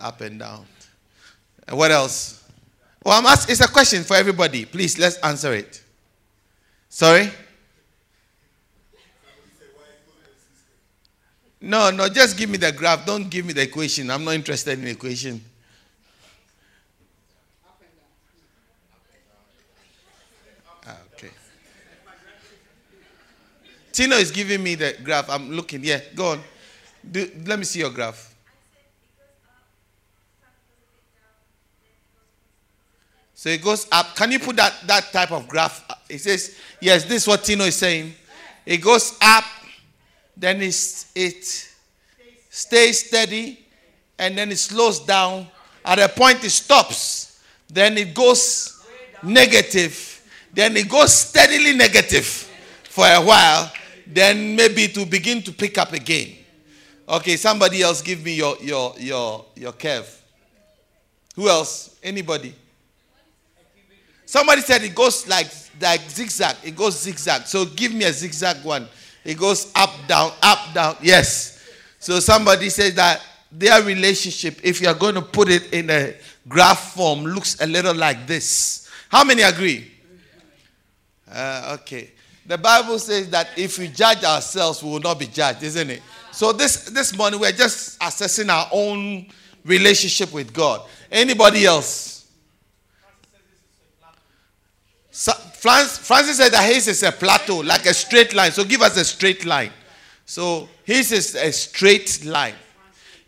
up and down. What else? Well, I'm asking, it's a question for everybody. Please, let's answer it. Sorry? No, no, just give me the graph. Don't give me the equation. I'm not interested in the equation. Ah, okay. Tino is giving me the graph. I'm looking. Yeah, go on. Do, let me see your graph. So it goes up. Can you put that, that type of graph? It says, yes, this is what Tino is saying. It goes up, then it stays steady, and then it slows down. At a point, it stops. Then it goes negative. Then it goes steadily negative for a while. Then maybe to begin to pick up again. Okay, somebody else give me your, your, your, your curve. Who else? Anybody? Somebody said it goes like like zigzag. It goes zigzag. So give me a zigzag one. It goes up, down, up, down. Yes. So somebody said that their relationship, if you are going to put it in a graph form, looks a little like this. How many agree? Uh, okay. The Bible says that if we judge ourselves, we will not be judged, isn't it? So this this morning we're just assessing our own relationship with God. Anybody else? Francis said that his is a plateau, like a straight line. So give us a straight line. So his is a straight line.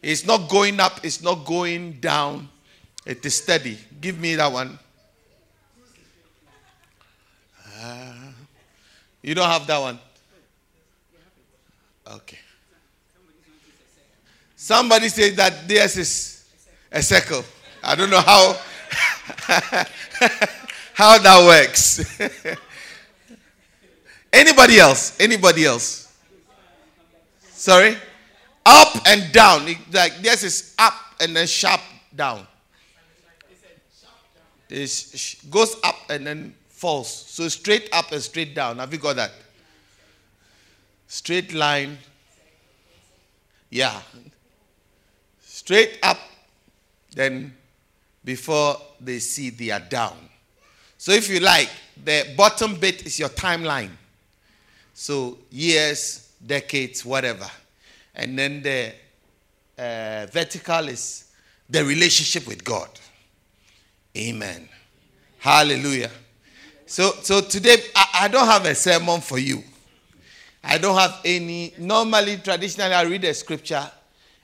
It's not going up, it's not going down. It is steady. Give me that one. Uh, you don't have that one? Okay. Somebody said that theirs is a circle. I don't know how. how that works. Anybody else? Anybody else? Sorry? Up and down. Like this is up and then sharp down. It goes up and then falls. So straight up and straight down. Have you got that? Straight line. Yeah. Straight up, then before they see they are down. So if you like, the bottom bit is your timeline. So years, decades, whatever. And then the uh, vertical is the relationship with God. Amen. Hallelujah. So, so today, I, I don't have a sermon for you. I don't have any. Normally, traditionally, I read a scripture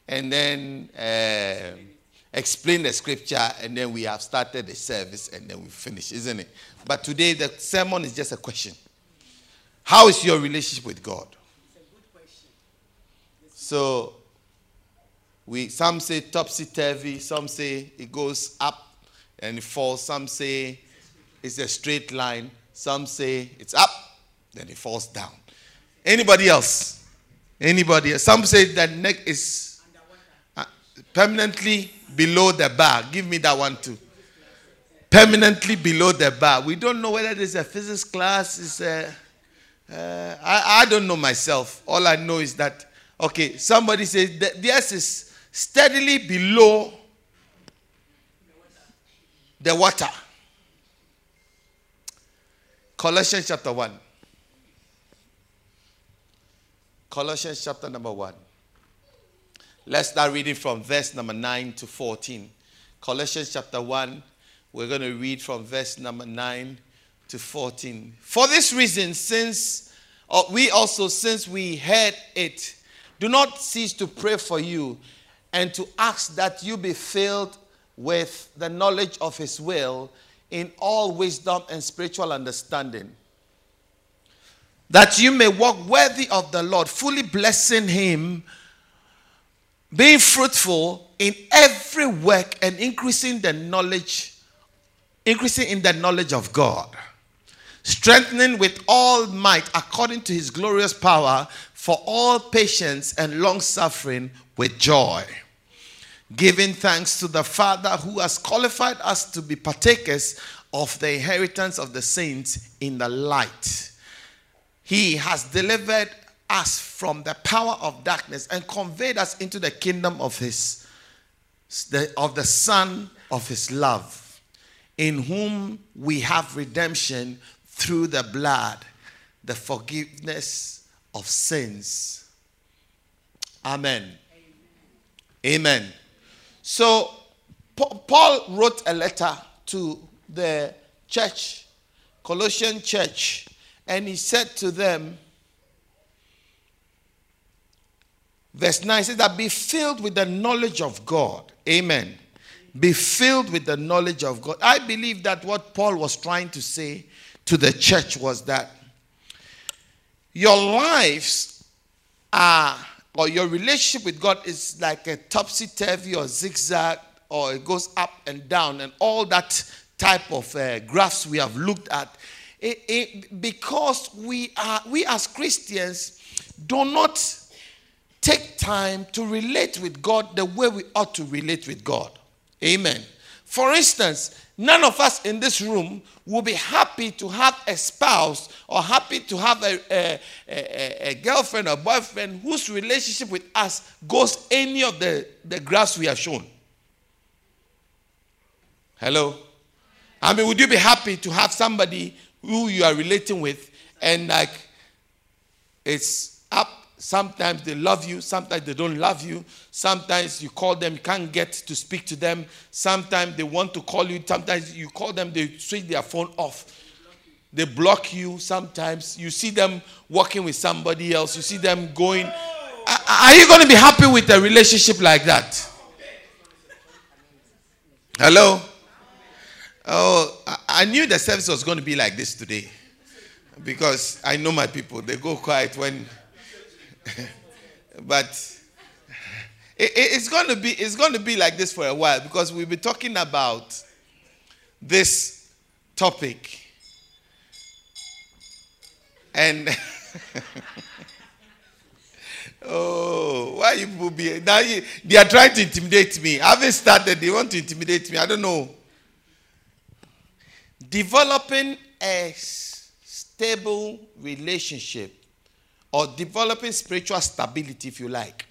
and then. Uh, explain the scripture, and then we have started the service, and then we finish, isn't it? But today, the sermon is just a question How is your relationship with God? It's a good question. So, we some say topsy turvy, some say it goes up and it falls, some say it's a straight line, some say it's up, then it falls down. Anybody else? Anybody? Some say that neck is uh, permanently below the bar. Give me that one too. Permanently below the bar. We don't know whether there's a physics class. Is a, uh, I, I don't know myself. All I know is that, okay, somebody says theirs is steadily below the water. Colossians chapter 1. Colossians chapter number 1. Let's start reading from verse number 9 to 14. Colossians chapter 1, we're going to read from verse number 9 to 14. For this reason, since uh, we also, since we heard it, do not cease to pray for you and to ask that you be filled with the knowledge of his will in all wisdom and spiritual understanding. That you may walk worthy of the Lord, fully blessing him being fruitful in every work and increasing the knowledge, increasing in the knowledge of God, strengthening with all might according to his glorious power for all patience and long suffering with joy. Giving thanks to the Father who has qualified us to be partakers of the inheritance of the saints in the light. He has delivered us from the power of darkness and conveyed us into the kingdom of his the of the Son of His love, in whom we have redemption through the blood, the forgiveness of sins. Amen. Amen. Amen. So, Paul wrote a letter to the church, Colossian church, and he said to them, verse 9 says that be filled with the knowledge of God. Amen. Be filled with the knowledge of God. I believe that what Paul was trying to say to the church was that your lives are, or your relationship with God is like a topsy turvy or zigzag, or it goes up and down, and all that type of uh, graphs we have looked at. It, it, because we are, we as Christians do not take time to relate with God the way we ought to relate with God. Amen. For instance, none of us in this room will be happy to have a spouse or happy to have a, a, a, a girlfriend or boyfriend whose relationship with us goes any of the, the graphs we have shown. Hello? I mean, would you be happy to have somebody who you are relating with and like it's up Sometimes they love you, sometimes they don't love you. Sometimes you call them, you can't get to speak to them. Sometimes they want to call you, sometimes you call them, they switch their phone off. They block you sometimes. You see them working with somebody else, you see them going. Are you going to be happy with a relationship like that? Hello? Oh, I knew the service was going to be like this today because I know my people. They go quiet when but it, it's going to be it's going to be like this for a while because we'll be talking about this topic. And oh why you people be now you, they are trying to intimidate me. I haven't started. They want to intimidate me. I don't know. Developing a stable relationship or developing spiritual stability, if you like.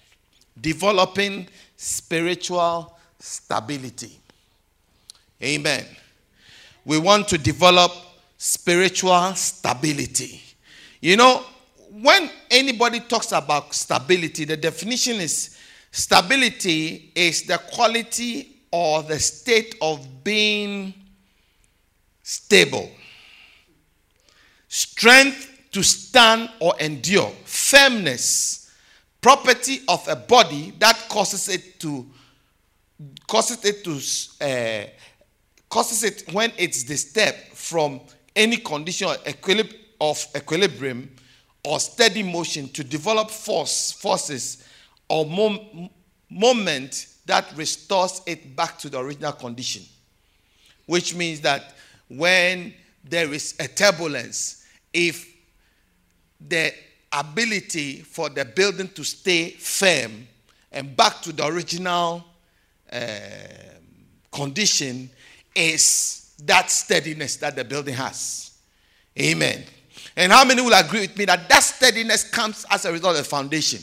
Developing spiritual stability. Amen. We want to develop spiritual stability. You know, when anybody talks about stability, the definition is stability is the quality or the state of being stable. Strength to stand or endure. Firmness, property of a body that causes it to causes it to uh, causes it when it's disturbed from any condition of equilibrium or steady motion to develop force forces or mom, moment that restores it back to the original condition which means that when there is a turbulence if the ability for the building to stay firm and back to the original uh, condition is that steadiness that the building has. Amen. And how many will agree with me that that steadiness comes as a result of the foundation?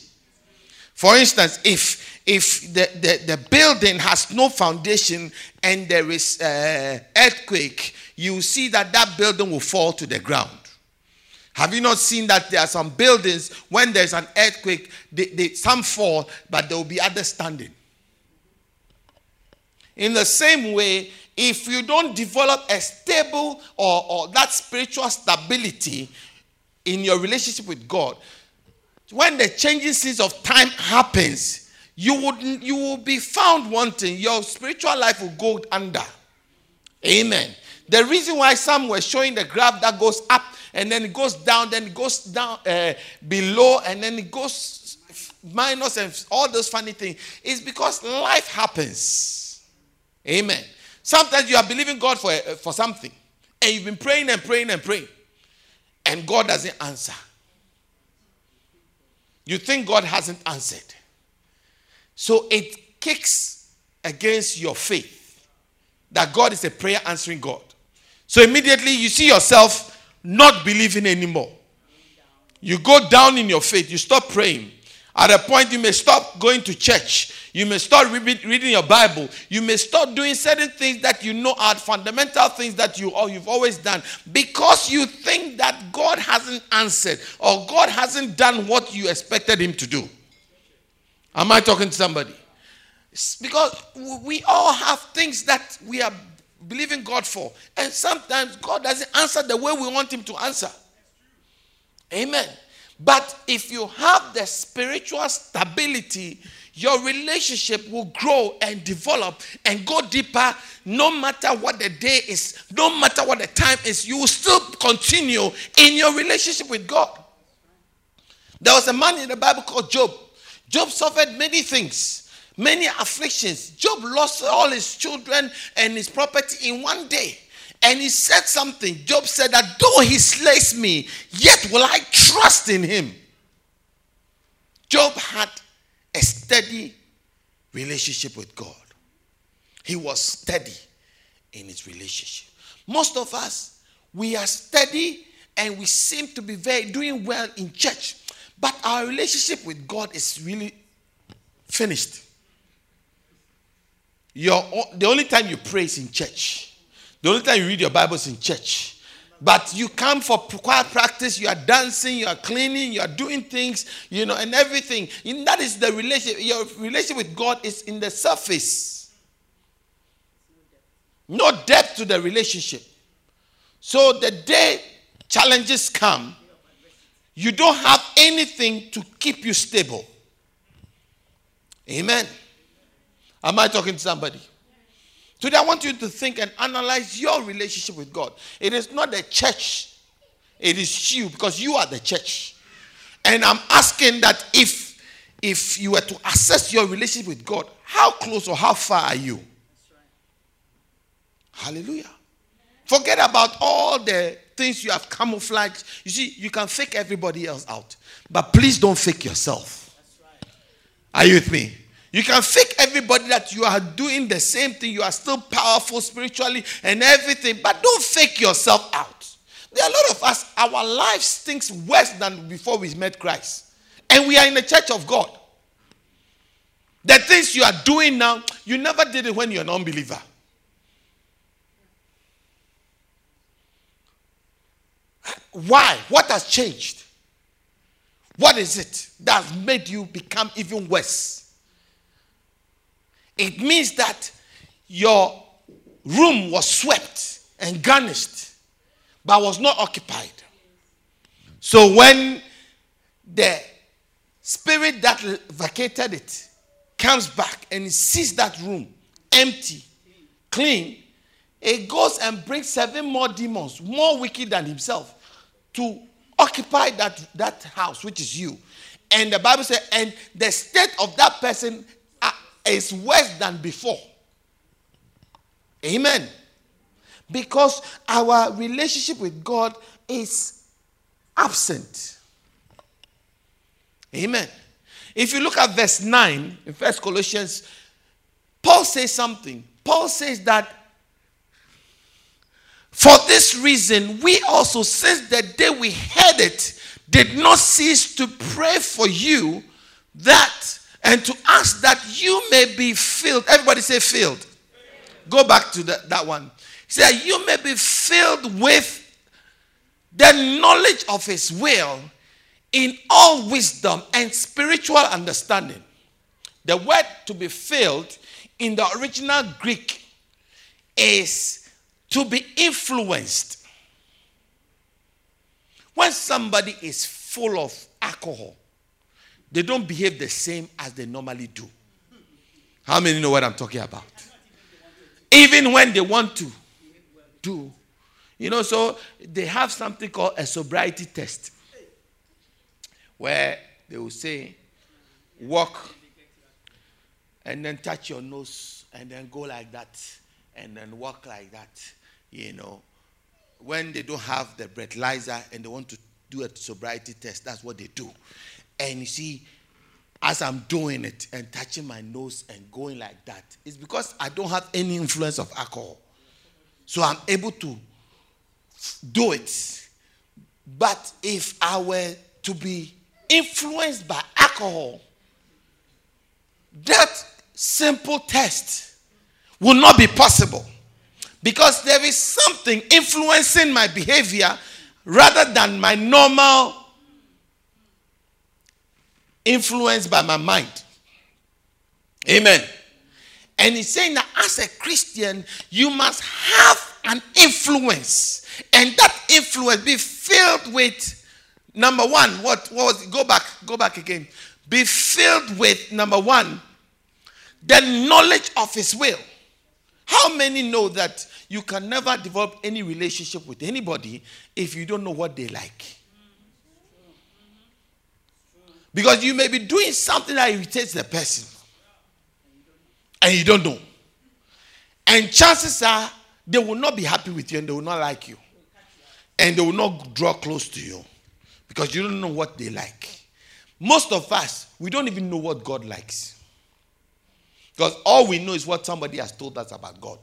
For instance, if if the, the, the building has no foundation and there is uh, earthquake, you see that that building will fall to the ground. Have you not seen that there are some buildings when there's an earthquake, they, they, some fall, but there will be others standing? In the same way, if you don't develop a stable or, or that spiritual stability in your relationship with God, when the changing seasons of time happens, you would you will be found wanting. Your spiritual life will go under. Amen. The reason why some were showing the graph that goes up and then it goes down, then it goes down uh, below, and then it goes minus and all those funny things is because life happens. Amen. Sometimes you are believing God for, uh, for something, and you've been praying and praying and praying, and God doesn't answer. You think God hasn't answered. So it kicks against your faith that God is a prayer answering God. So immediately you see yourself not believing anymore. You go down in your faith, you stop praying. At a point, you may stop going to church. You may start reading your Bible. You may start doing certain things that you know are fundamental things that you or you've always done because you think that God hasn't answered or God hasn't done what you expected Him to do. Am I talking to somebody? because we all have things that we are believing God for, and sometimes God doesn't answer the way we want Him to answer. Amen. But if you have the spiritual stability, your relationship will grow and develop and go deeper no matter what the day is, no matter what the time is, you will still continue in your relationship with God. There was a man in the Bible called Job. Job suffered many things, many afflictions. Job lost all his children and his property in one day. And he said something. Job said that though he slays me, yet will I trust in him. Job had a steady relationship with God. He was steady in his relationship. Most of us, we are steady and we seem to be very doing well in church, but our relationship with God is really finished. Your, the only time you pray is in church. The only time you read your Bibles in church. But you come for quiet practice, you are dancing, you are cleaning, you are doing things, you know, and everything. And that is the relationship. Your relationship with God is in the surface. No depth to the relationship. So the day challenges come, you don't have anything to keep you stable. Amen. Am I talking to somebody? Today, I want you to think and analyze your relationship with God. It is not the church, it is you because you are the church. And I'm asking that if if you were to assess your relationship with God, how close or how far are you? Hallelujah. Forget about all the things you have camouflaged. You see, you can fake everybody else out, but please don't fake yourself. Are you with me? You can fake everybody that you are doing the same thing. You are still powerful spiritually and everything, but don't fake yourself out. There are a lot of us, our life stinks worse than before we met Christ. And we are in the church of God. The things you are doing now, you never did it when you're an unbeliever. Why? What has changed? What is it that has made you become even worse? It means that your room was swept and garnished, but was not occupied. So when the spirit that vacated it comes back and it sees that room empty, clean, it goes and brings seven more demons, more wicked than himself, to occupy that, that house, which is you. And the Bible says, and the state of that person is worse than before. Amen. Because our relationship with God is absent. Amen. If you look at verse 9 in First Colossians, Paul says something. Paul says that for this reason, we also, since the day we heard it, did not cease to pray for you that and to ask that you may be filled. Everybody say filled. Go back to the, that one. He said, You may be filled with the knowledge of His will in all wisdom and spiritual understanding. The word to be filled in the original Greek is to be influenced. When somebody is full of alcohol, they don't behave the same as they normally do. How many know what I'm talking about? Even when they want to do. You know, so they have something called a sobriety test where they will say, walk and then touch your nose and then go like that and then walk like that. You know, when they don't have the breathalyzer and they want to do a sobriety test, that's what they do. And you see, as I'm doing it and touching my nose and going like that, it's because I don't have any influence of alcohol. So I'm able to do it. But if I were to be influenced by alcohol, that simple test will not be possible because there is something influencing my behavior rather than my normal influence by my mind. Amen. And he's saying that as a Christian, you must have an influence, and that influence be filled with number one. What, what was it? Go back, go back again. Be filled with number one, the knowledge of his will. How many know that you can never develop any relationship with anybody if you don't know what they like? Because you may be doing something that irritates the person and you don't know. And chances are they will not be happy with you and they will not like you. And they will not draw close to you because you don't know what they like. Most of us, we don't even know what God likes. Because all we know is what somebody has told us about God.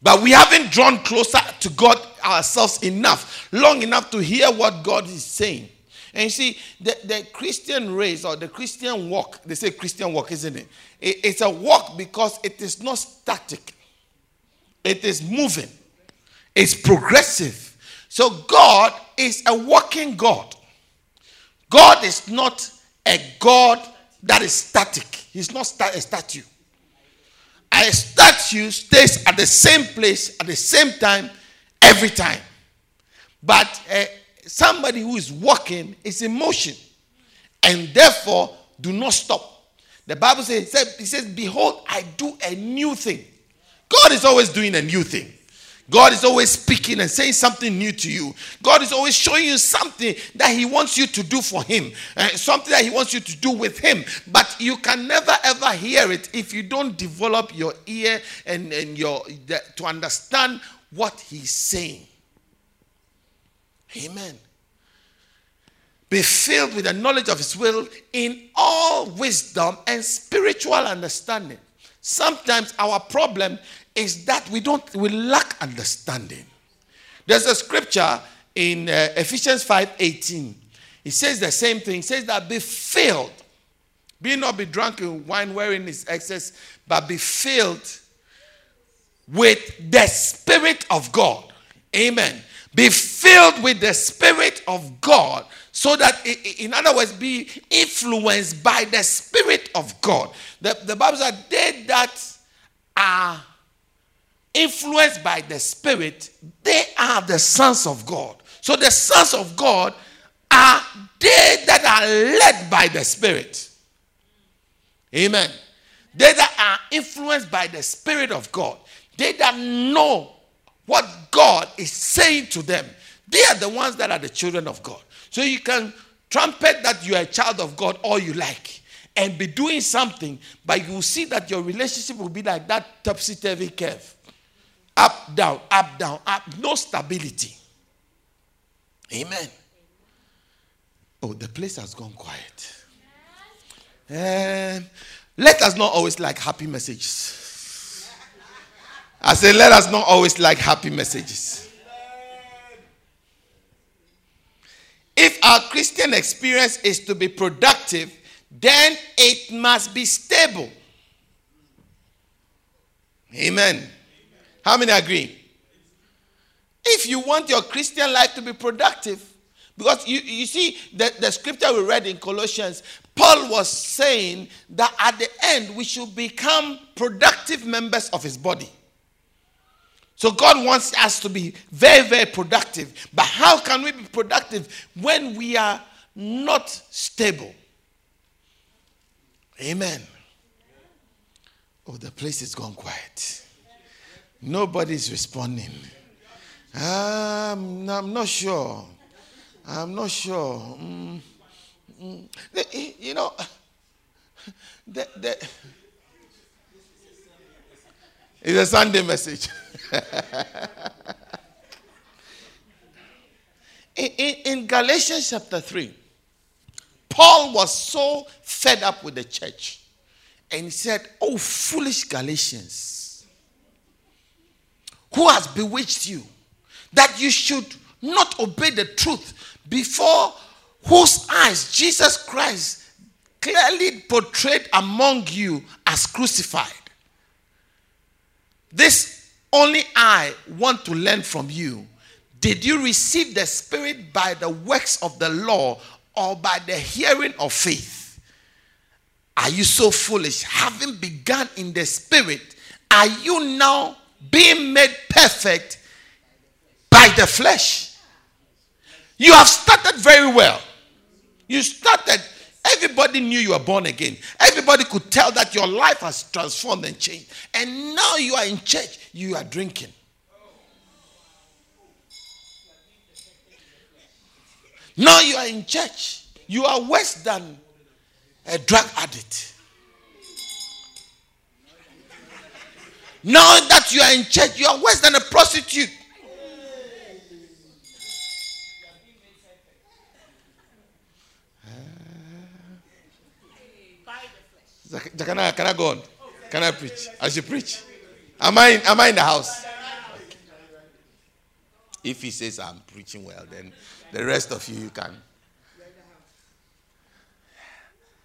But we haven't drawn closer to God ourselves enough, long enough to hear what God is saying. And you see, the, the Christian race or the Christian walk, they say Christian walk, isn't it? it? It's a walk because it is not static, it is moving, it's progressive. So God is a walking God. God is not a God that is static, He's not a statue. A statue stays at the same place at the same time every time. But uh, somebody who is walking is in motion and therefore do not stop. The Bible says, it says, Behold, I do a new thing. God is always doing a new thing. God is always speaking and saying something new to you. God is always showing you something that He wants you to do for Him, uh, something that He wants you to do with Him. But you can never ever hear it if you don't develop your ear and, and your the, to understand what He's saying. Amen. Be filled with the knowledge of His will in all wisdom and spiritual understanding. Sometimes our problem is that we don't we lack understanding. There's a scripture in uh, Ephesians 5:18. It says the same thing. It says that be filled. Be not be drunk in wine wherein is excess, but be filled with the Spirit of God. Amen. Be filled with the Spirit of God so that, in other words, be influenced by the Spirit of God. The, the Bible says, they that are influenced by the Spirit, they are the sons of God. So the sons of God are they that are led by the Spirit. Amen. They that are influenced by the Spirit of God. They that know what God is saying to them. They are the ones that are the children of God. So you can trumpet that you are a child of God all you like and be doing something, but you will see that your relationship will be like that topsy turvy curve up, down, up, down, up, no stability. Amen. Oh, the place has gone quiet. Um, let us not always like happy messages. I say, let us not always like happy messages. If our Christian experience is to be productive, then it must be stable. Amen. How many agree? If you want your Christian life to be productive, because you, you see, the, the scripture we read in Colossians, Paul was saying that at the end we should become productive members of his body. So God wants us to be very, very productive. But how can we be productive when we are not stable? Amen. Oh, the place is gone quiet. Nobody's responding. Um, I'm not sure. I'm not sure. Mm, mm. You know, the, the, it's a Sunday message. in, in, in Galatians chapter 3, Paul was so fed up with the church. And he said, Oh, foolish Galatians, who has bewitched you that you should not obey the truth before whose eyes Jesus Christ clearly portrayed among you as crucified. This only I want to learn from you. Did you receive the Spirit by the works of the law or by the hearing of faith? Are you so foolish? Having begun in the Spirit, are you now being made perfect by the flesh? You have started very well. You started, everybody knew you were born again. Everybody could tell that your life has transformed and changed. And now you are in church, you are drinking. Now you are in church. You are worse than a drug addict. Now that you are in church, you are worse than a prostitute. Can I, can I go on? Can I preach? I should preach. Am I, in, am I in the house? Okay. If he says I'm preaching well, then the rest of you, you can.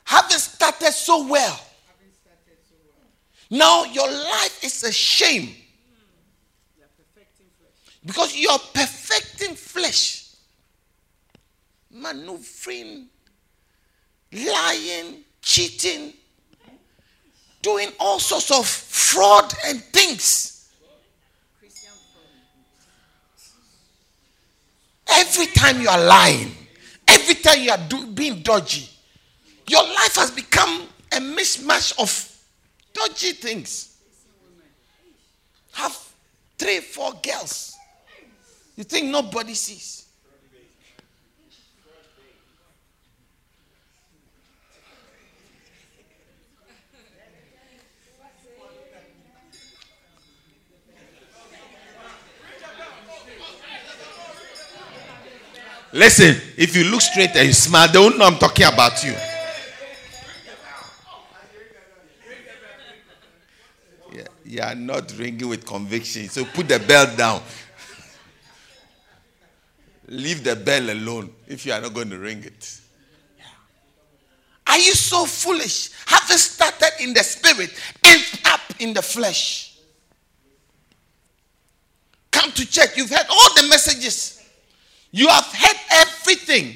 Having started so well, now your life is a shame. Because you're perfecting flesh, maneuvering, lying, cheating, doing all sorts of fraud and things. Every time you are lying, every time you are do, being dodgy, your life has become a mismatch of dodgy things. Have three, four girls. You think nobody sees. Listen, if you look straight and you smile, they won't know I'm talking about you. Yeah, you are not ringing with conviction. So put the bell down. Leave the bell alone if you are not going to ring it. Are you so foolish? Having started in the spirit, end up in the flesh. Come to church. You've heard all the messages. You have heard everything,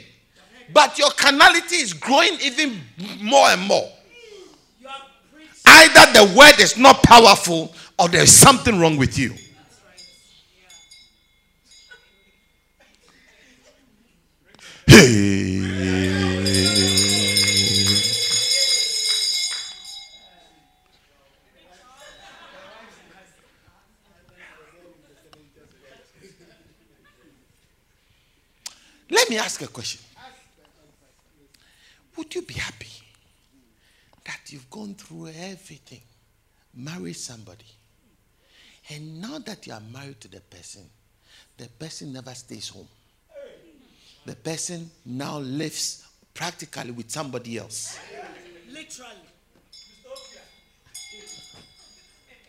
but your carnality is growing even more and more. Either the word is not powerful or there's something wrong with you. Hey. Let me ask a question. Would you be happy that you've gone through everything, married somebody, and now that you are married to the person, the person never stays home? The person now lives practically with somebody else. Literally.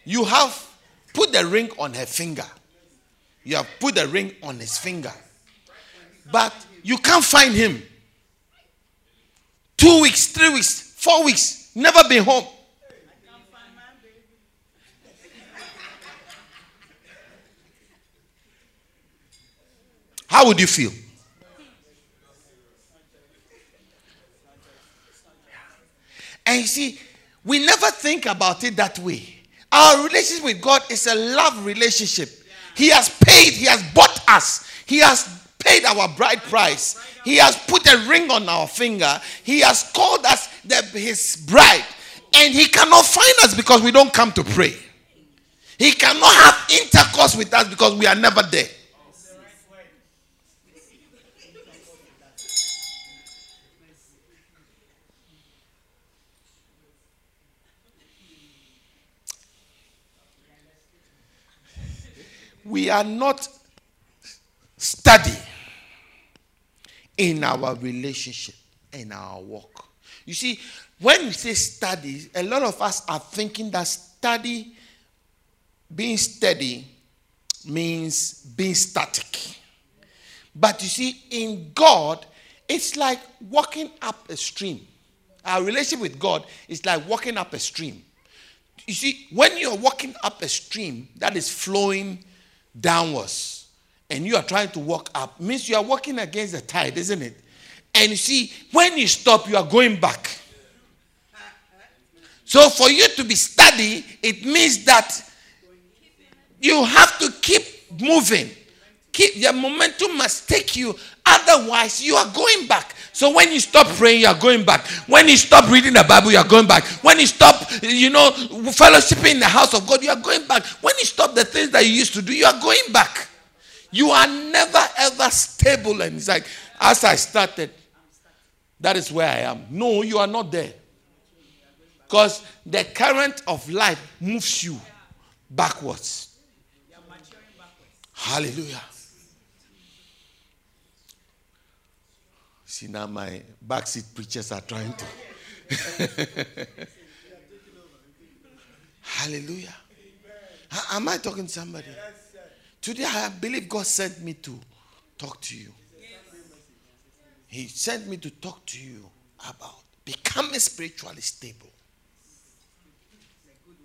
You have put the ring on her finger. You have put the ring on his finger but you can't find him. Two weeks, three weeks, four weeks, never been home. How would you feel? And you see, we never think about it that way. Our relationship with God is a love relationship. He has paid, He has bought us, He has paid our bride price. He has put a ring on our finger. He has called us the, his bride. And he cannot find us because we don't come to pray. He cannot have intercourse with us because we are never there. We are not study in our relationship, in our work. You see, when we say study, a lot of us are thinking that study, being steady, means being static. But you see, in God, It's like walking up a stream. Our relationship with God is like walking up a stream. You see, when you're walking up a stream that is flowing downwards and you are trying to walk up, means you are walking against the tide, isn't it? And you see, when you stop, you are going back. So for you to be steady, it means that you have to keep moving. Keep your momentum must take you. Otherwise, you are going back. So when you stop praying, you are going back. When you stop reading the Bible, you are going back. When you stop, you know, fellowshipping in the house of God, you are going back. When you stop the things that you used to do, you are going back. You are never ever stable. And it's like, as I started, that is where I am. No, you are not there. Because the current of life moves you backwards. Hallelujah. See, now my backseat preachers are trying to. Hallelujah. Am I talking to somebody? Today, I believe God sent me to talk to you. He sent me to talk to you about becoming spiritually stable,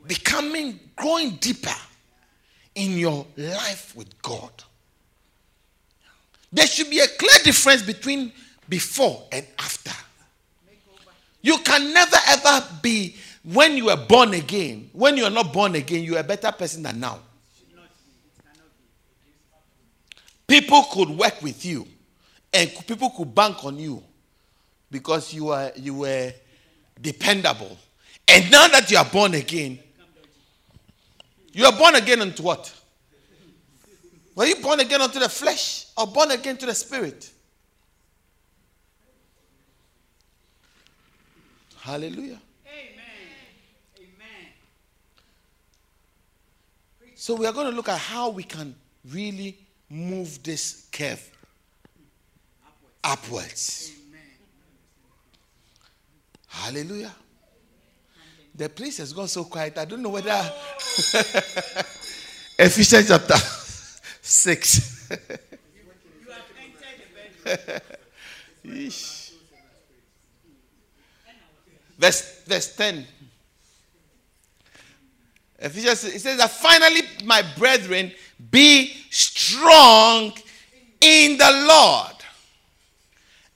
becoming, growing deeper in your life with God. There should be a clear difference between before and after. You can never ever be, when you are born again, when you are not born again, you are a better person than now. People could work with you and people could bank on you because you are you were dependable. And now that you are born again, you are born again into what? Were you born again unto the flesh or born again to the spirit? Hallelujah. Amen. Amen. So we are going to look at how we can really move this curve upwards. upwards. Hallelujah. The place has gone so quiet. I don't know whether Ephesians chapter 6. verse, verse 10. Ephesians, it says that finally, my brethren, be strong in the Lord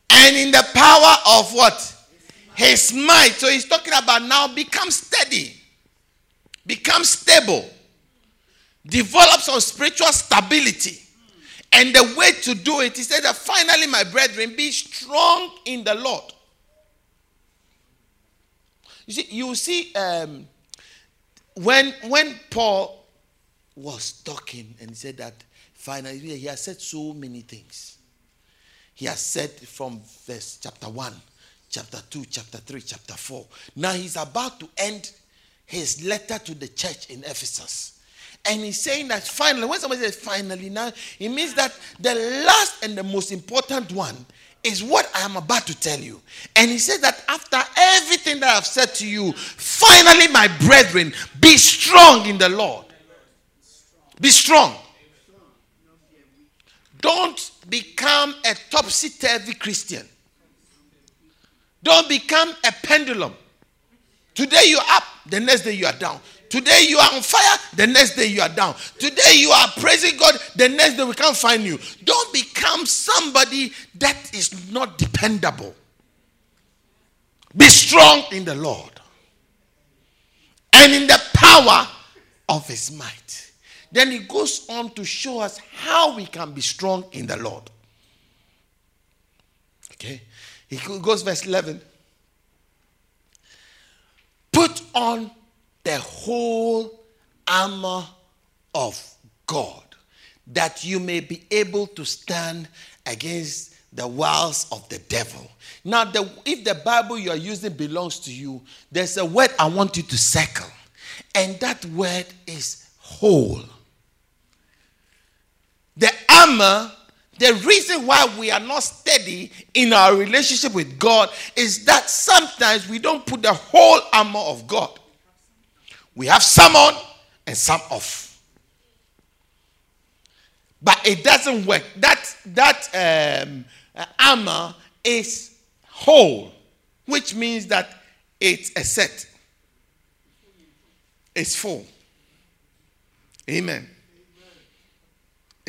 and in the power of what? his might. So he's talking about now become steady, become stable, develop some spiritual stability. And the way to do it, he said that finally, my brethren, be strong in the Lord. You see, you see, um, when when Paul was talking and said that finally he has said so many things. He has said from verse chapter 1 chapter 2, chapter 3, chapter 4. Now he's about to end his letter to the church in Ephesus. And he's saying that finally, when somebody says finally now, it means that the last and the most important one is what I am about to tell you. And he says that after everything that I've said to you, finally, my brethren, be strong in the Lord. Be strong. Don't become a topsy turvy Christian. Don't become a pendulum. Today you're up, the next day you are down. Today you are on fire, the next day you are down. Today you are praising God, the next day we can't find you. Don't become somebody that is not dependable. Be strong in the Lord and in the power of his might. Then he goes on to show us how we can be strong in the Lord. Okay? He goes, verse 11. Put on the whole armor of God that you may be able to stand against the wiles of the devil. Now, the, if the Bible you are using belongs to you, there's a word I want you to circle, and that word is whole. Armor the reason why we are not steady in our relationship with God is that sometimes we don't put the whole armor of God. We have some on and some off. But it doesn't work. That, that um, armor is whole, which means that it's a set. It's full. Amen.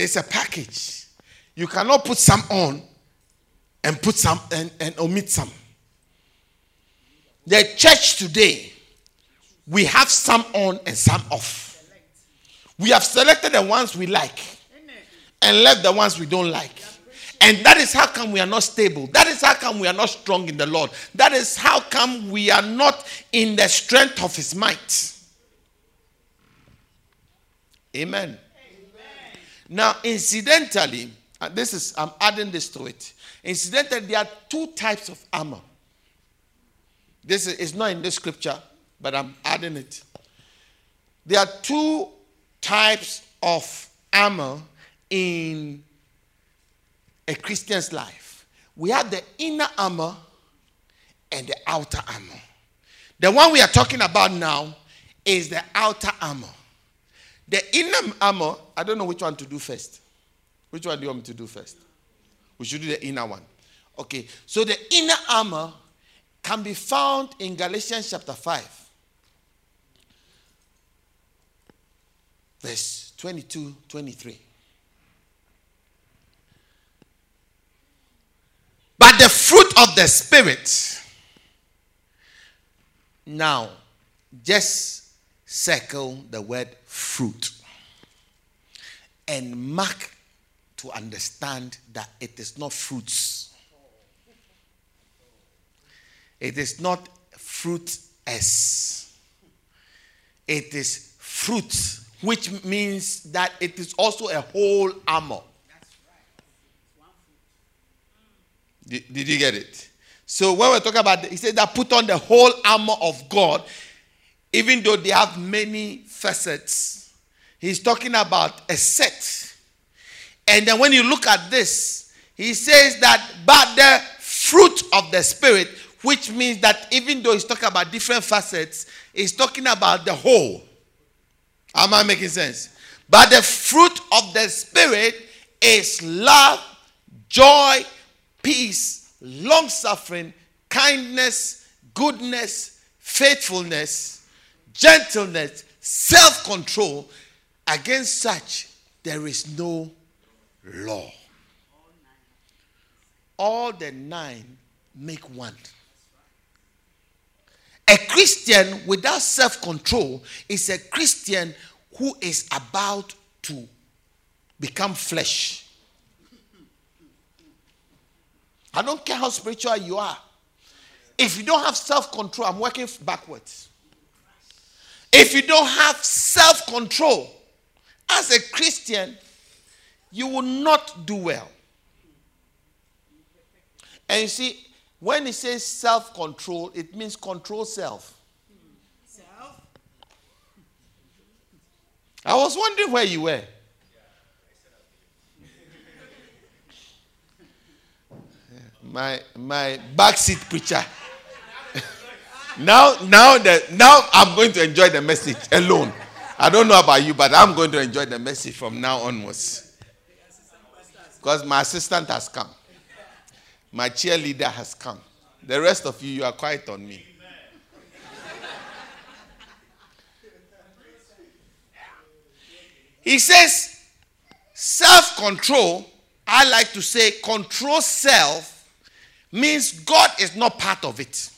It's a package. You cannot put some on and put some and, and omit some. The church today, we have some on and some off. We have selected the ones we like and left the ones we don't like. And that is how come we are not stable. That is how come we are not strong in the Lord. That is how come we are not in the strength of his might. Amen. Now, incidentally, this is I'm adding this to it. Incidentally, there are two types of armor. This is not in the scripture, but I'm adding it. There are two types of armor in a Christian's life. We have the inner armor and the outer armor. The one we are talking about now is the outer armor. The inner armor, I don't know which one to do first. Which one do you want me to do first? We should do the inner one. Okay, so the inner armor can be found in Galatians chapter 5, verse 22 23. But the fruit of the Spirit, now, just circle the word fruit and mark to understand that it is not fruits. It is not fruit s. It is fruit, which means that it is also a whole armor. Did, did you get it? So when we're talking about, he said that put on the whole armor of God, even though they have many facets. He's talking about a set. And then when you look at this, he says that, but the fruit of the Spirit, which means that even though he's talking about different facets, he's talking about the whole. Am I making sense? But the fruit of the Spirit is love, joy, peace, long suffering, kindness, goodness, faithfulness, gentleness, self control. Against such, there is no law. All the nine make one. A Christian without self control is a Christian who is about to become flesh. I don't care how spiritual you are. If you don't have self control, I'm working backwards. If you don't have self control as a Christian, you will not do well. And you see, when it says self control, it means control self. Self? I was wondering where you were. my my backseat preacher. Now, now that now I'm going to enjoy the message alone. I don't know about you, but I'm going to enjoy the message from now onwards. Because my assistant has come. My cheerleader has come. The rest of you, you are quiet on me. He says, self control, I like to say, control self means God is not part of it.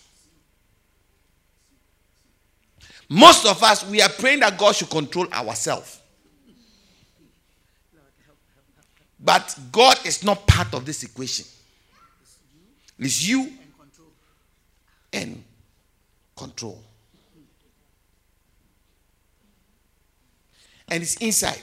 Most of us, we are praying that God should control ourselves. But God is not part of this equation. It's you and control. And it's inside.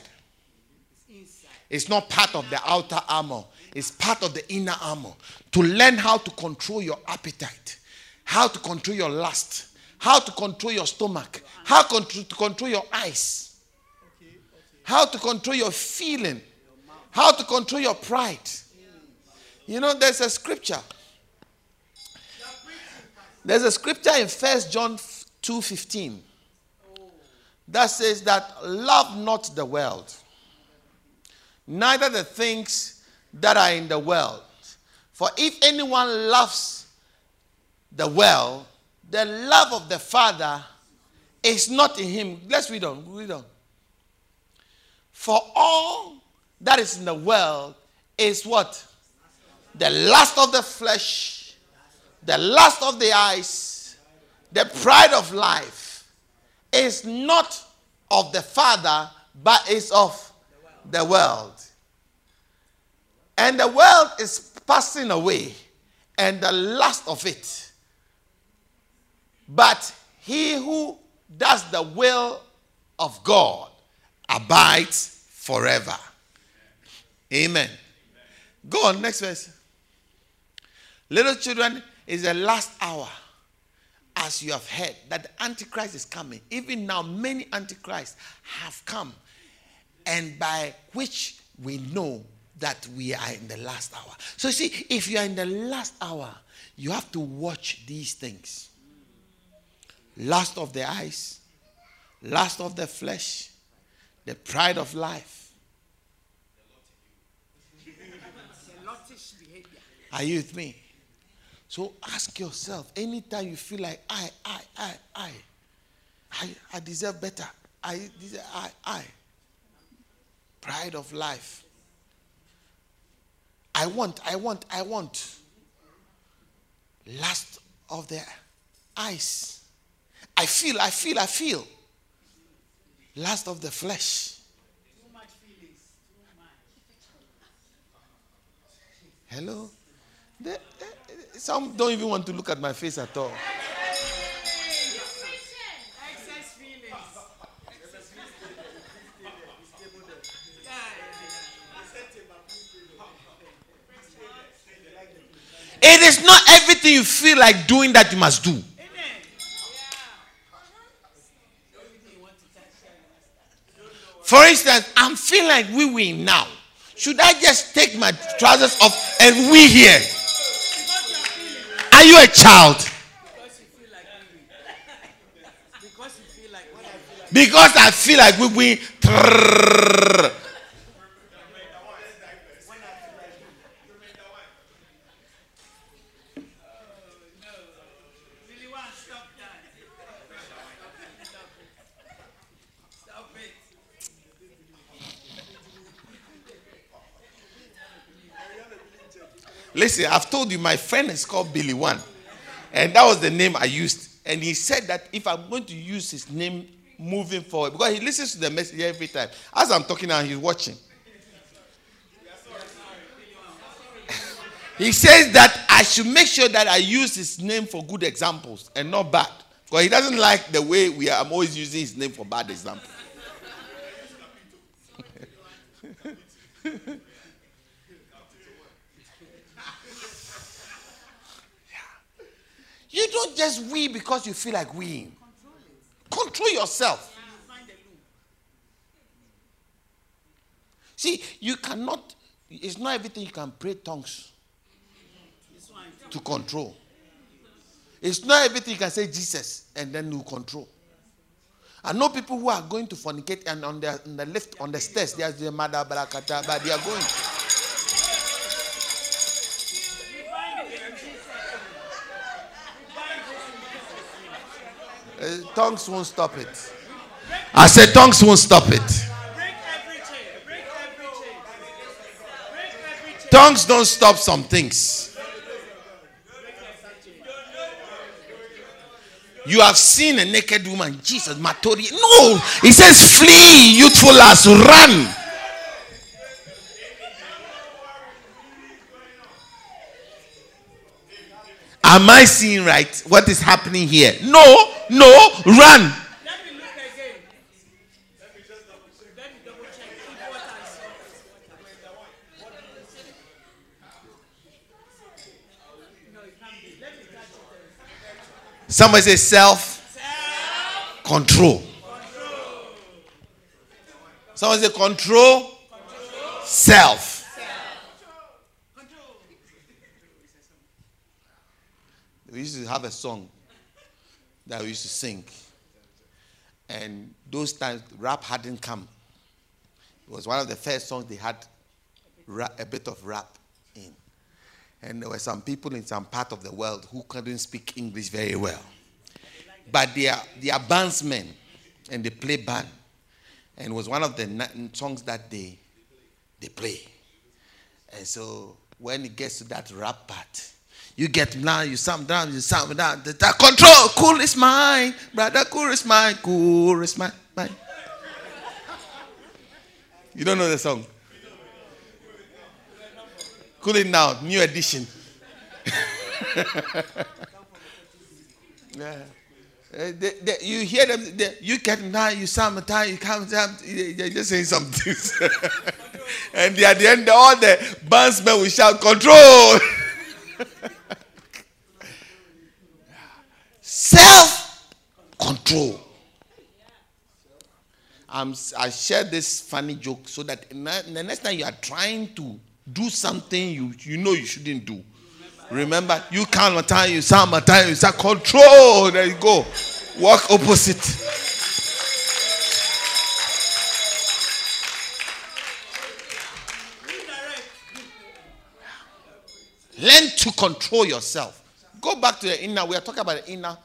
It's not part of the outer armor It's part of the inner armor. To learn how to control your appetite, how to control your lust, how to control your stomach, how to control your eyes, how to control your feeling, how to control your pride. You know, there's a scripture. There's a scripture in First John 2:15 that says that love not the world, neither the things that are in the world. For if anyone loves the world, the love of the Father is not in him. Let's read on. Read on. For all that is in the world is what? The lust of the flesh, the lust of the eyes, the pride of life is not of the Father, but is of the world. And the world is passing away, and the lust of it. But he who does the will of God abides forever. Amen. Go on, next verse. Little children, is the last hour, as you have heard, that the Antichrist is coming. Even now, many Antichrists have come, and by which we know that we are in the last hour. So, see, if you are in the last hour, you have to watch these things lust of the eyes, lust of the flesh, the pride of life. Are you with me? So ask yourself anytime you feel like I, I, I, I, I, I deserve better. I deserve, I, I. Pride of life. I want, I want, I want. Lust of the eyes. I feel, I feel, I feel. Lust of the flesh. Too much feelings. Too much. Hello? The, some don't even want to look at my face at all. Excess feelings. It is not everything you feel like doing that you must do. For instance, I'm feeling like we win now. Should I just take my trousers off and we here? Are you a child? Because I feel like we win. Listen, I've told you my friend is called Billy One. And that was the name I used. And he said that if I'm going to use his name moving forward, because he listens to the message every time. As I'm talking now, he's watching. he says that I should make sure that I use his name for good examples and not bad. Because he doesn't like the way we are, I'm always using his name for bad examples. You don't just wee because you feel like weeing. Control, Control yourself. See, you cannot, it's not everything you can pray tongues to control. It's not everything you can say Jesus and then you control. I know people who are going to fornicate and on the, on the lift, on the stairs, there's the mother barakata, but they are going. Uh, tongues won't stop it. I said tongues won't stop it. Tongues don't stop some things. You have seen a naked woman, Jesus, Matori. No, he says, flee, youthful as run. Am I seeing right what is happening here? No, no, run. Somebody say self, self. Control. control. Somebody say control, control. self. We used to have a song that we used to sing. And those times, rap hadn't come. It was one of the first songs they had rap, a bit of rap in. And there were some people in some part of the world who couldn't speak English very well. But they are, they are bandsmen and they play band. And it was one of the songs that they, they play. And so when it gets to that rap part, you get now, you sound down, you sound down. The, the control, cool is mine, brother, cool is mine, cool is mine. mine. you don't know the song? Cool it now, new edition. yeah. Uh, they, they, you hear them, they, you get now, you sound time, you come down, they're just saying something. and at the end, all the bandsmen will shout, Control! Self control. I share this funny joke so that the next time you are trying to do something you, you know you shouldn't do. Remember, you my time, you sound my time, you start control. There you go. Walk opposite. Learn to control yourself. Go back to the inner. We are talking about the inner.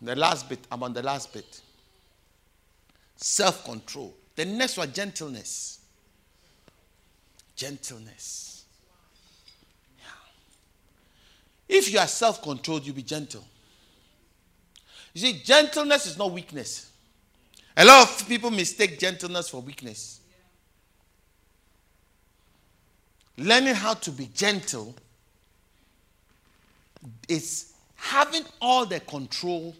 The last bit. I'm on the last bit. Self control. The next one, gentleness. Gentleness. Yeah. If you are self controlled, you'll be gentle. You see, gentleness is not weakness. A lot of people mistake gentleness for weakness. Learning how to be gentle is having all the control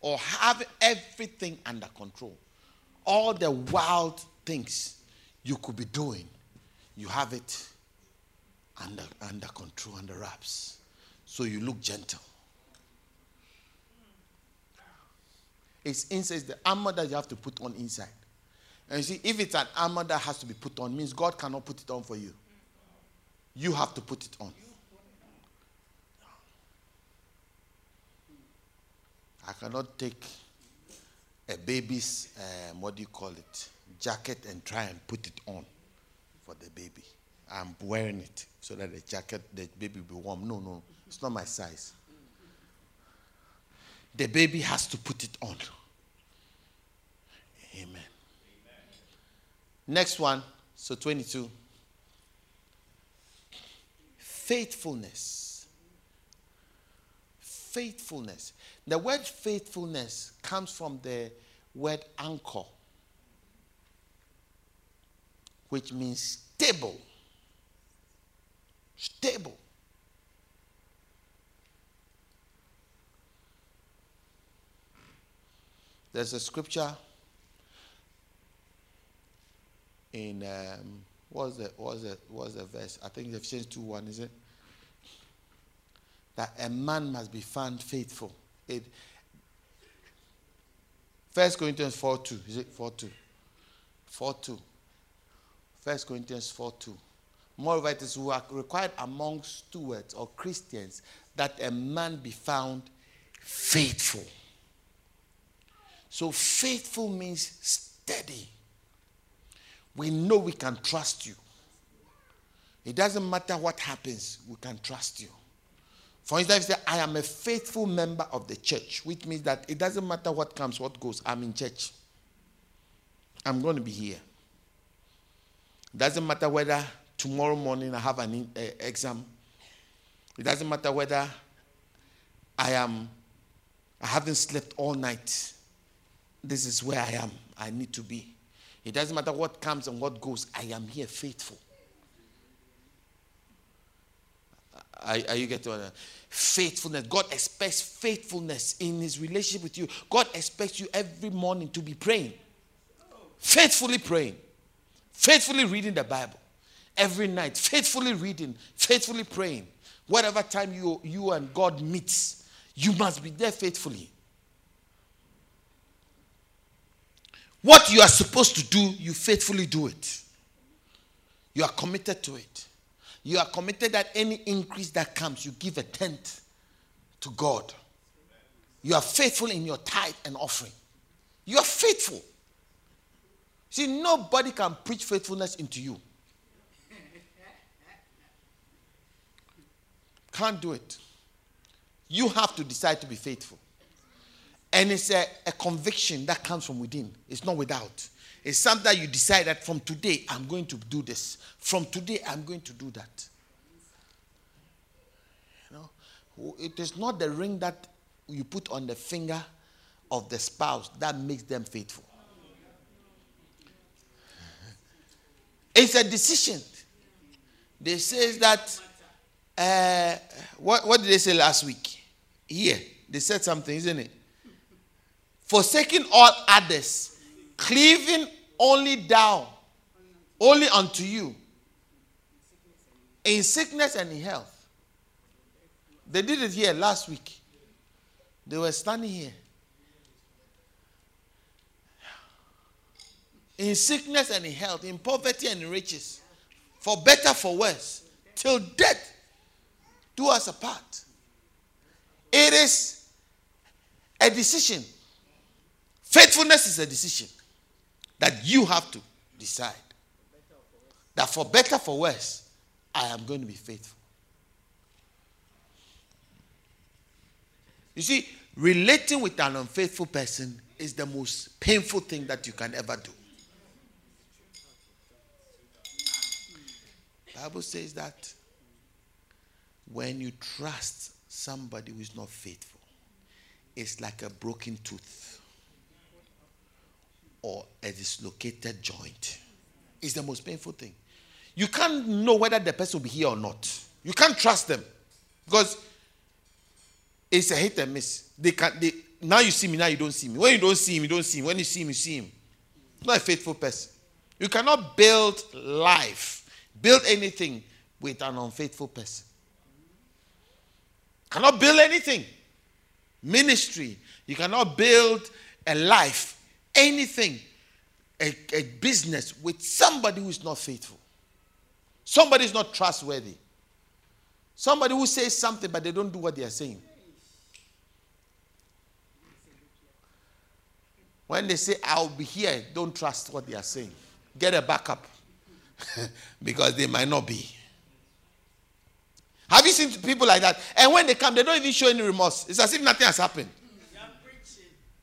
or have everything under control. All the wild things you could be doing, you have it under, under control, under wraps. So you look gentle. It's inside the armor that you have to put on inside. And you see, if it's an armor that has to be put on, means God cannot put it on for you. You have to put it on. I cannot take a baby's, um, what do you call it, jacket and try and put it on for the baby. I'm wearing it so that the jacket, the baby will be warm. No, no, it's not my size. The baby has to put it on. Amen. Amen. Next one, so 22 faithfulness. Faithfulness. The word faithfulness comes from the word anchor, which means stable. Stable. There's a scripture in um, What's the what's the what's the verse? I think Ephesians 2 1, is it? That a man must be found faithful. It First Corinthians 4 2. Is it 4 2? 4 2. First Corinthians 4 2. Moreover, it is required among stewards or Christians that a man be found faithful. So, faithful means steady we know we can trust you. It doesn't matter what happens, we can trust you. For instance, say, I am a faithful member of the church, which means that it doesn't matter what comes, what goes, I'm in church. I'm going to be here. It doesn't matter whether tomorrow morning I have an uh, exam. It doesn't matter whether I am I haven't slept all night. This is where I am. I need to be. It doesn't matter what comes and what goes, I am here faithful. Are, are you getting what? Faithfulness. God expects faithfulness in his relationship with you. God expects you every morning to be praying. Faithfully praying. Faithfully reading the Bible. Every night. Faithfully reading. Faithfully praying. Whatever time you, you and God meets, you must be there faithfully. What you are supposed to do, you faithfully do it. You are committed to it. You are committed that any increase that comes, you give a tenth to God. You are faithful in your tithe and offering. You are faithful. See, nobody can preach faithfulness into you. Can't do it. You have to decide to be faithful. And it's a, a conviction that comes from within, it's not without. It's something you decide that from today, I'm going to do this. From today, I'm going to do that. You know, it is not the ring that you put on the finger of the spouse that makes them faithful. It's a decision. They say that, uh, what, what did they say last week? Here, they said something, isn't it? Forsaking all others, cleaving only down, only unto you, in sickness and in health. They did it here last week. They were standing here. In sickness and in health, in poverty and in riches, for better, for worse, till death do us apart. It is a decision. Faithfulness is a decision that you have to decide. That for better, for worse, I am going to be faithful. You see, relating with an unfaithful person is the most painful thing that you can ever do. Bible says that when you trust somebody who is not faithful, it's like a broken tooth or a dislocated joint. It's the most painful thing. You can't know whether the person will be here or not. You can't trust them because it's a hit and miss. They can they now you see me, now you don't see me. When you don't see him, you don't see him. When you see him, you see him. Not a faithful person. You cannot build life, build anything with an unfaithful person. Cannot build anything. Ministry. You cannot build a life, anything, a, a business with somebody who is not faithful. Somebody is not trustworthy. Somebody who says something but they don't do what they are saying. When they say, I'll be here, don't trust what they are saying. Get a backup because they might not be. Have you seen people like that? And when they come, they don't even show any remorse. It's as if nothing has happened.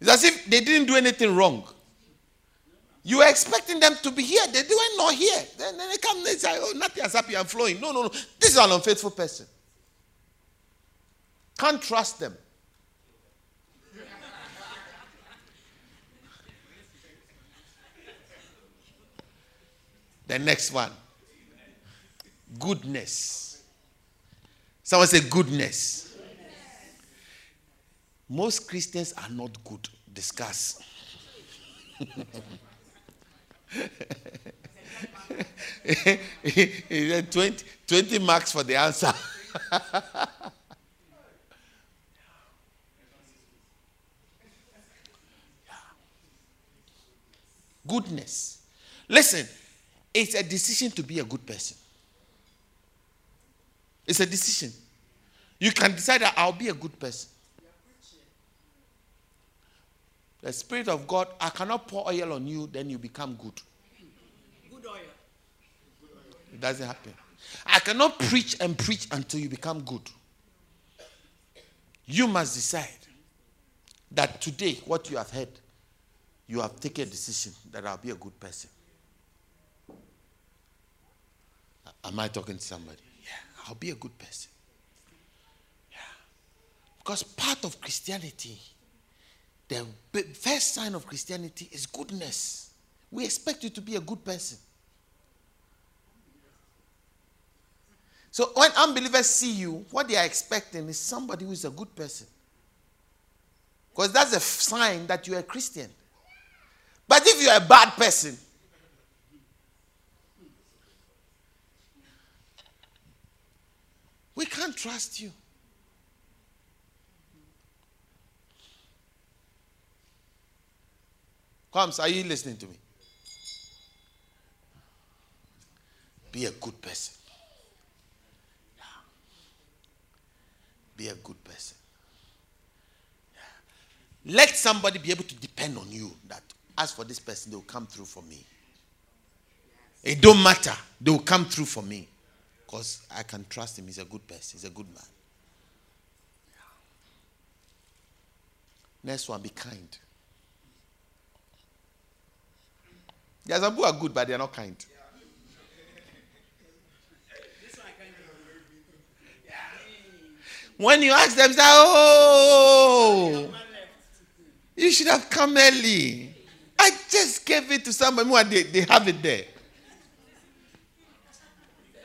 It's as if they didn't do anything wrong. You were expecting them to be here. They were not here. Then, then they come and say, Oh, nothing has happened. I'm flowing. No, no, no. This is an unfaithful person. Can't trust them. the next one goodness. Someone say goodness. Most Christians are not good. Discuss. 20, 20 marks for the answer. Goodness. Listen, it's a decision to be a good person. It's a decision. You can decide that I'll be a good person. The Spirit of God, I cannot pour oil on you, then you become good. Good oil. It doesn't happen. I cannot preach and preach until you become good. You must decide that today, what you have heard, you have taken a decision that I'll be a good person. Am I talking to somebody? Yeah, I'll be a good person. Yeah. Because part of Christianity the first sign of Christianity is goodness. We expect you to be a good person. So when unbelievers see you, what they are expecting is somebody who is a good person. Because that's a sign that you're a Christian. But if you're a bad person, we can't trust you. Quams, are you listening to me? Be a good person. Yeah. Be a good person. Yeah. Let somebody be able to depend on you that as for this person, they will come through for me. It don't matter. They will come through for me. Because I can trust him. He's a good person. He's a good man. Next one, be kind. There are some who are good, but they are not kind. When you ask them, say, oh, you should have come early. I just gave it to somebody and they, they have it there.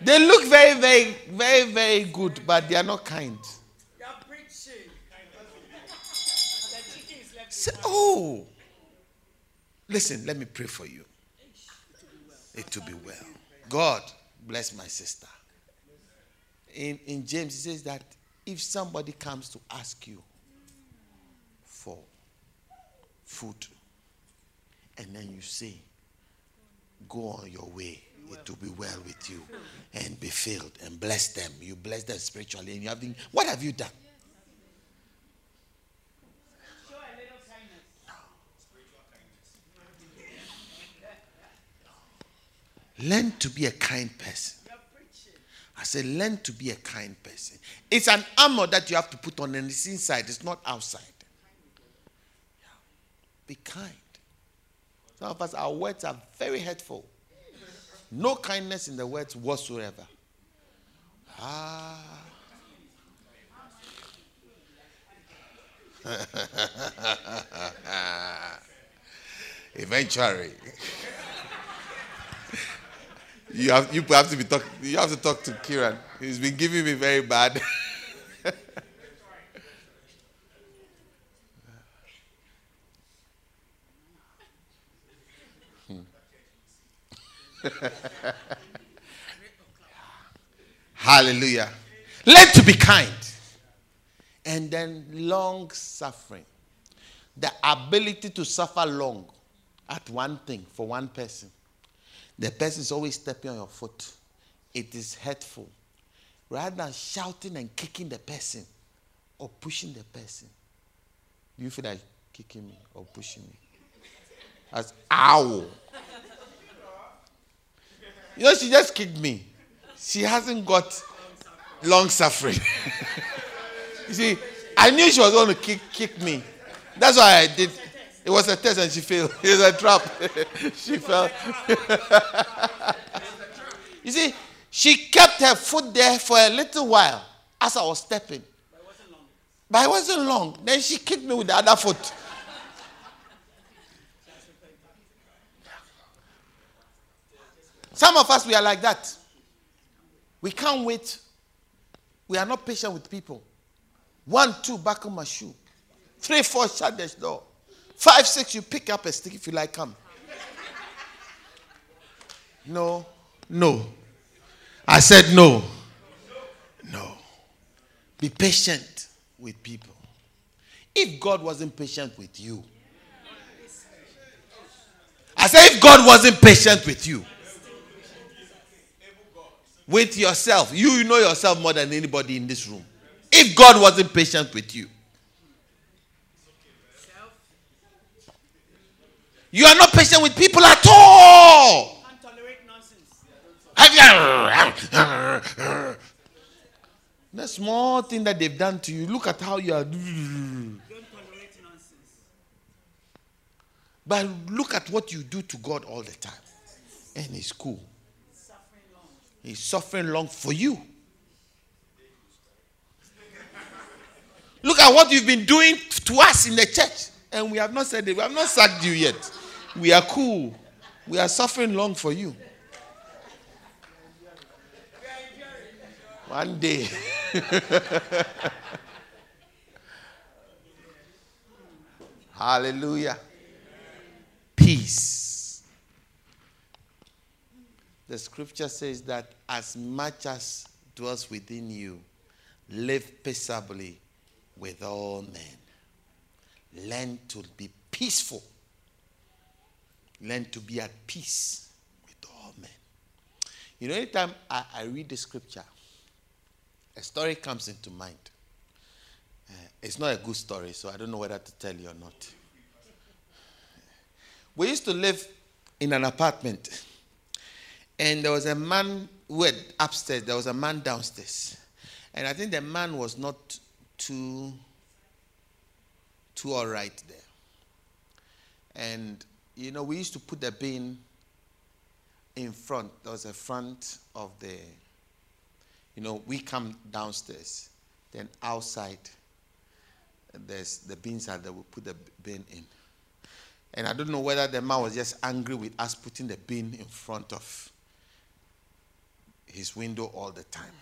They look very, very, very, very good, but they are not kind. Say, oh, listen, let me pray for you. It will be well. God bless my sister. In, in James, he says that if somebody comes to ask you for food and then you say, go on your way, it will be well with you and be filled and bless them. You bless them spiritually and you have what have you done? Learn to be a kind person. I say, learn to be a kind person. It's an armor that you have to put on, and it's inside, it's not outside. Yeah. Be kind. Some of us, our words are very hurtful. No kindness in the words whatsoever. Ah. Eventually. You have you have to be talk. You have to talk to Kieran. He's been giving me very bad. Hallelujah. Learn to be kind. And then long suffering. The ability to suffer long at one thing for one person. The person is always stepping on your foot. It is hurtful. Rather than shouting and kicking the person or pushing the person, do you feel like kicking me or pushing me? As ow. You know, she just kicked me. She hasn't got long suffering. you see, I knew she was going to kick, kick me. That's why I did. It was a test and she failed. It was a trap. she fell. you see, she kept her foot there for a little while as I was stepping. But it wasn't long. But it wasn't long. Then she kicked me with the other foot. Some of us, we are like that. We can't wait. We are not patient with people. One, two, back on my shoe. Three, four, shut the door. Five, six, you pick up a stick if you like, come. No, no. I said no. No. Be patient with people. If God wasn't patient with you, I said, if God wasn't patient with you, with yourself, you, you know yourself more than anybody in this room. If God wasn't patient with you, You are not patient with people at all. Can't tolerate nonsense. The small thing that they've done to you, look at how you are. Don't tolerate nonsense. But look at what you do to God all the time. And He's cool. He's suffering long for you. Look at what you've been doing to us in the church. And we have not said it. We have not sacked you yet. We are cool. We are suffering long for you. One day. Hallelujah. Peace. The scripture says that as much as dwells within you, live peaceably with all men. Learn to be peaceful learn to be at peace with all men. You know, anytime I, I read the scripture, a story comes into mind. Uh, it's not a good story, so I don't know whether to tell you or not. We used to live in an apartment, and there was a man who had upstairs, there was a man downstairs. And I think the man was not too two right there. And, you know, we used to put the bin in front. There was a front of the, you know, we come downstairs. Then outside, there's the bins there. We put the bin in. And I don't know whether the man was just angry with us putting the bin in front of his window all the time.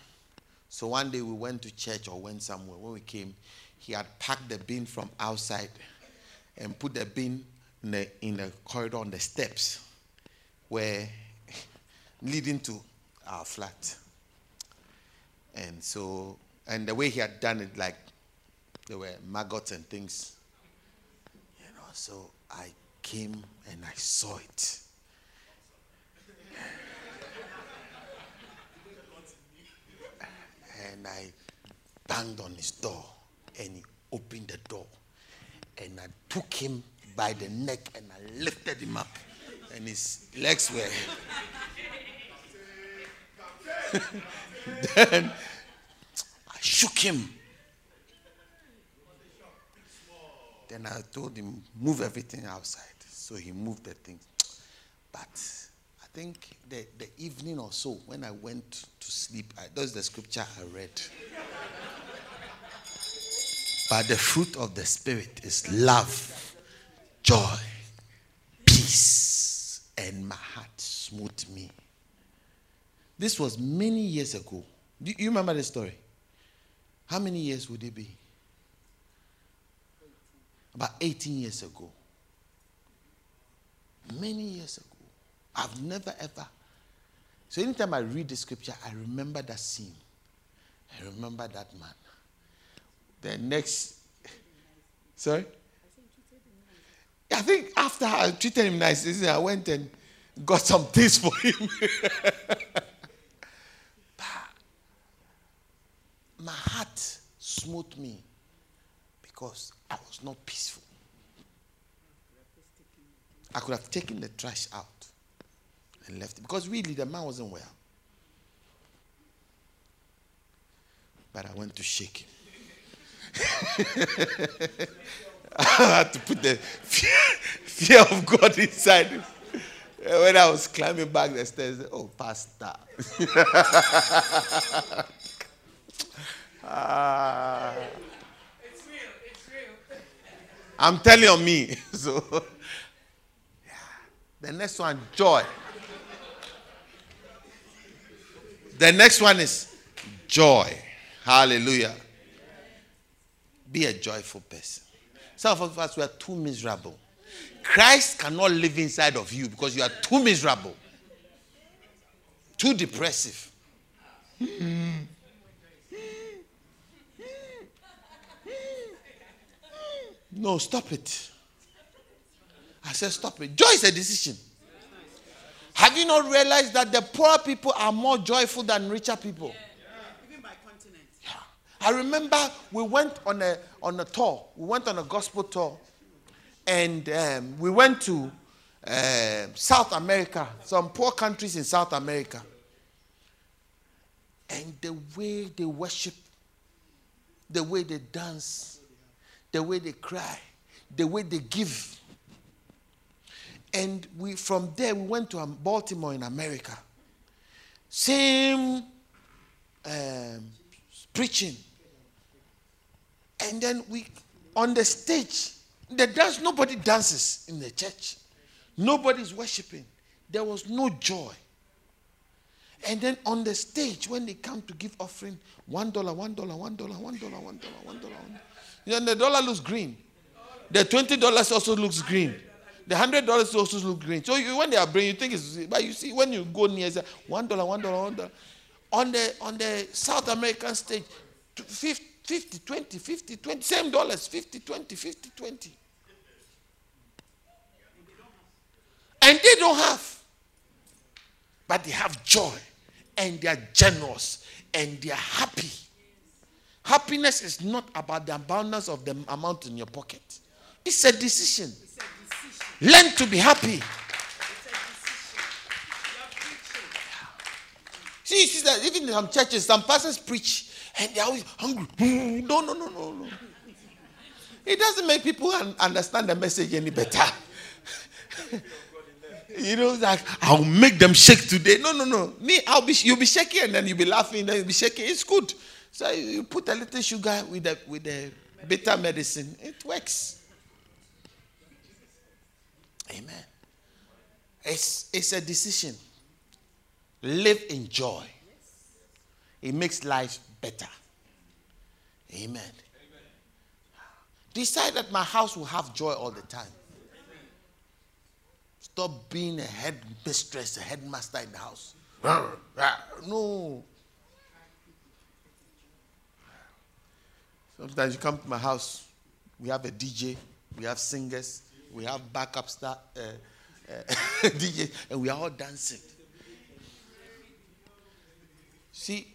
So one day we went to church or went somewhere. When we came, he had packed the bin from outside and put the bin in the, in the corridor on the steps where leading to our flat. And so, and the way he had done it, like there were maggots and things, you know. So I came and I saw it. and I banged on his door and he opened the door. And I took him by the neck and I lifted him up. And his legs were. then I shook him. Then I told him, move everything outside. So he moved the things. But I think the, the evening or so, when I went to sleep, I, that's the scripture I read. But the fruit of the Spirit is love, joy, peace, and my heart smote me. This was many years ago. Do you remember the story? How many years would it be? About 18 years ago. Many years ago. I've never ever. So anytime I read the scripture, I remember that scene. I remember that man. The next. Sorry? I think after I treated him nice, I went and got some things for him. my heart smote me because I was not peaceful. I could have taken the trash out and left it because really the man wasn't well. But I went to shake him. I had to put the fear, of God inside. When I was climbing back the stairs, oh, Pastor. Ah. It's real. It's real. I'm telling you me. So, yeah. The next one, joy. The next one is joy. Hallelujah. Be a joyful person. Some of us we are too miserable. Christ cannot live inside of you because you are too miserable, too depressive. No, stop it. I said, stop it. Joy is a decision. Have you not realized that the poor people are more joyful than richer people? Even by continent. Yeah. I remember we went on a on a tour. We went on a gospel tour, and um, we went to uh, South America, some poor countries in South America. And the way they worship, the way they dance, the way they cry, the way they give. And we from there we went to um, Baltimore in America. Same um, preaching. And then we on the stage, the dance, nobody dances in the church. Nobody's worshiping. There was no joy. And then on the stage, when they come to give offering, one dollar, one dollar, one dollar, one dollar, one dollar, one dollar. Then the dollar looks green. The twenty dollars also looks green. The hundred dollars also looks green. So you, when they are bringing, you think it's but you see when you go near it's one dollar, one dollar, one dollar. On the on the South American stage, 50, 50, 20, 50, 20, same dollars, 50, 20, 50, 20. And they don't have. But they have joy and they are generous and they are happy. Happiness is not about the abundance of the amount in your pocket. It's a decision. It's a decision. Learn to be happy. See, you see that even in some churches, some pastors preach and they're always hungry. No, no, no, no, no. it doesn't make people un- understand the message any better. you know, like I'll make them shake today. No, no, no. Me, I'll be you'll be shaking and then you'll be laughing, then you'll be shaking. It's good. So you put a little sugar with the with the bitter medicine. It works. Amen. It's it's a decision. Live in joy. It makes life better. Amen. Decide that my house will have joy all the time. Stop being a head mistress, a headmaster in the house. No. Sometimes you come to my house, we have a DJ, we have singers, we have backup star uh, uh, DJ, and we are all dancing. See,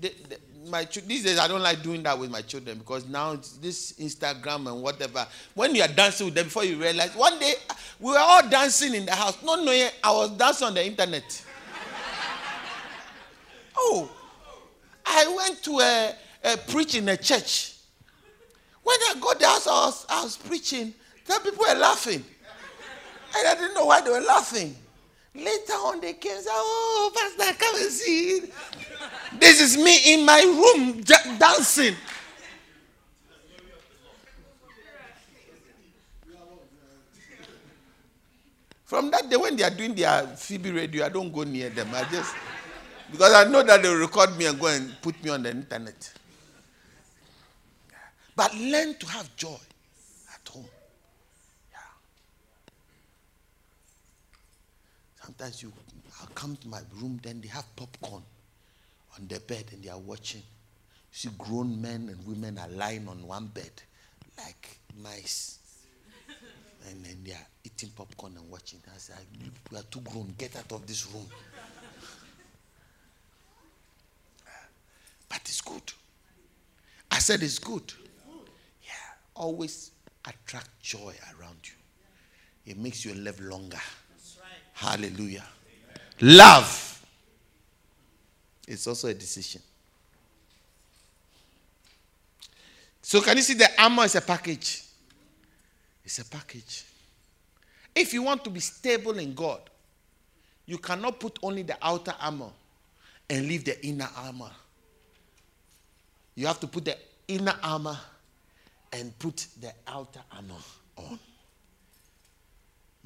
the, the, my these days I don't like doing that with my children because now this Instagram and whatever. When you are dancing with them, before you realize, one day we were all dancing in the house. No, no, I was dancing on the internet. oh, I went to a, a preach in a church. When I got there, I was, I was preaching. Some people were laughing, and I didn't know why they were laughing. Later on, they came and said, Oh, Pastor, come and see. This is me in my room dancing. From that day, when they are doing their CB radio, I don't go near them. I just, because I know that they'll record me and go and put me on the internet. But learn to have joy at home. Yeah. Sometimes you I'll come to my room, then they have popcorn on the bed and they are watching. You see, grown men and women are lying on one bed like mice. and then they are eating popcorn and watching. I said, You are too grown. Get out of this room. but it's good. I said it's good. Yeah. Always attract joy around you. It makes you live longer. Hallelujah. Love it's also a decision. So, can you see the armor is a package? It's a package. If you want to be stable in God, you cannot put only the outer armor and leave the inner armor. You have to put the inner armor and put the outer armor on.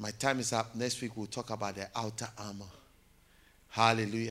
My time is up. Next week we'll talk about the outer armor. Hallelujah.